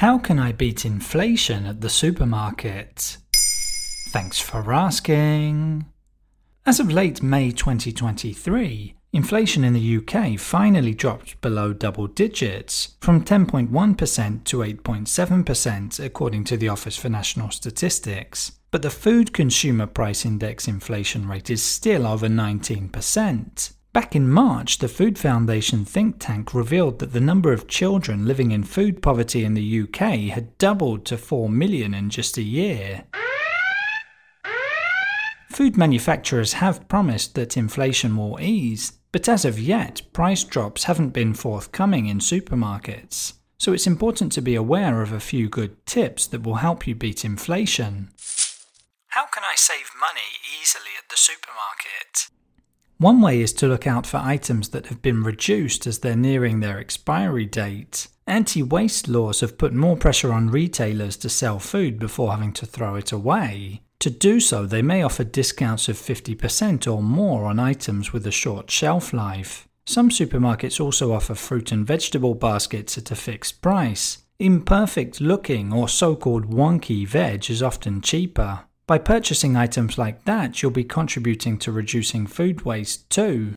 How can I beat inflation at the supermarket? Thanks for asking. As of late May 2023, inflation in the UK finally dropped below double digits from 10.1% to 8.7%, according to the Office for National Statistics. But the Food Consumer Price Index inflation rate is still over 19%. Back in March, the Food Foundation think tank revealed that the number of children living in food poverty in the UK had doubled to 4 million in just a year. Food manufacturers have promised that inflation will ease, but as of yet, price drops haven't been forthcoming in supermarkets. So it's important to be aware of a few good tips that will help you beat inflation. How can I save money easily at the supermarket? One way is to look out for items that have been reduced as they're nearing their expiry date. Anti waste laws have put more pressure on retailers to sell food before having to throw it away. To do so, they may offer discounts of 50% or more on items with a short shelf life. Some supermarkets also offer fruit and vegetable baskets at a fixed price. Imperfect looking or so called wonky veg is often cheaper. By purchasing items like that, you'll be contributing to reducing food waste too.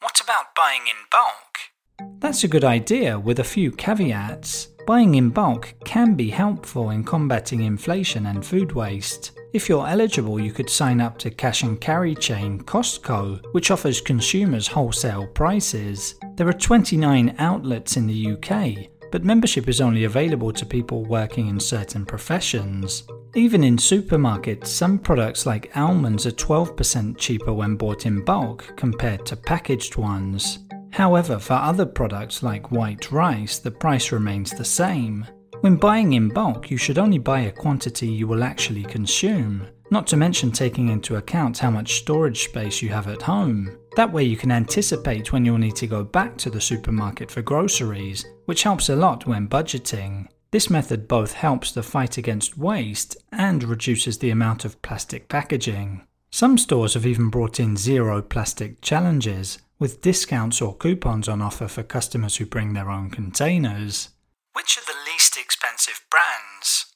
What about buying in bulk? That's a good idea with a few caveats. Buying in bulk can be helpful in combating inflation and food waste. If you're eligible, you could sign up to cash and carry chain Costco, which offers consumers wholesale prices. There are 29 outlets in the UK, but membership is only available to people working in certain professions. Even in supermarkets, some products like almonds are 12% cheaper when bought in bulk compared to packaged ones. However, for other products like white rice, the price remains the same. When buying in bulk, you should only buy a quantity you will actually consume, not to mention taking into account how much storage space you have at home. That way, you can anticipate when you'll need to go back to the supermarket for groceries, which helps a lot when budgeting. This method both helps the fight against waste and reduces the amount of plastic packaging. Some stores have even brought in zero plastic challenges, with discounts or coupons on offer for customers who bring their own containers. Which are the least expensive brands?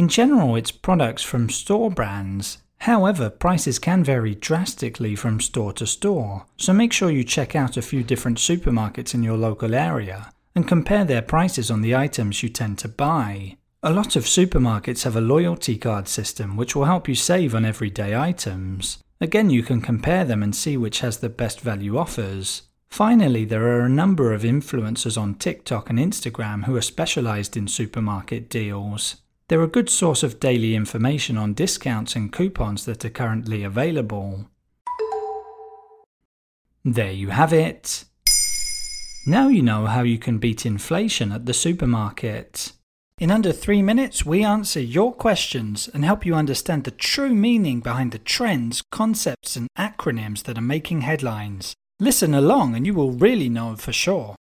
In general, it's products from store brands. However, prices can vary drastically from store to store, so make sure you check out a few different supermarkets in your local area and compare their prices on the items you tend to buy. A lot of supermarkets have a loyalty card system which will help you save on everyday items. Again, you can compare them and see which has the best value offers. Finally, there are a number of influencers on TikTok and Instagram who are specialized in supermarket deals. They're a good source of daily information on discounts and coupons that are currently available. There you have it. Now you know how you can beat inflation at the supermarket. In under three minutes, we answer your questions and help you understand the true meaning behind the trends, concepts, and acronyms that are making headlines. Listen along and you will really know for sure.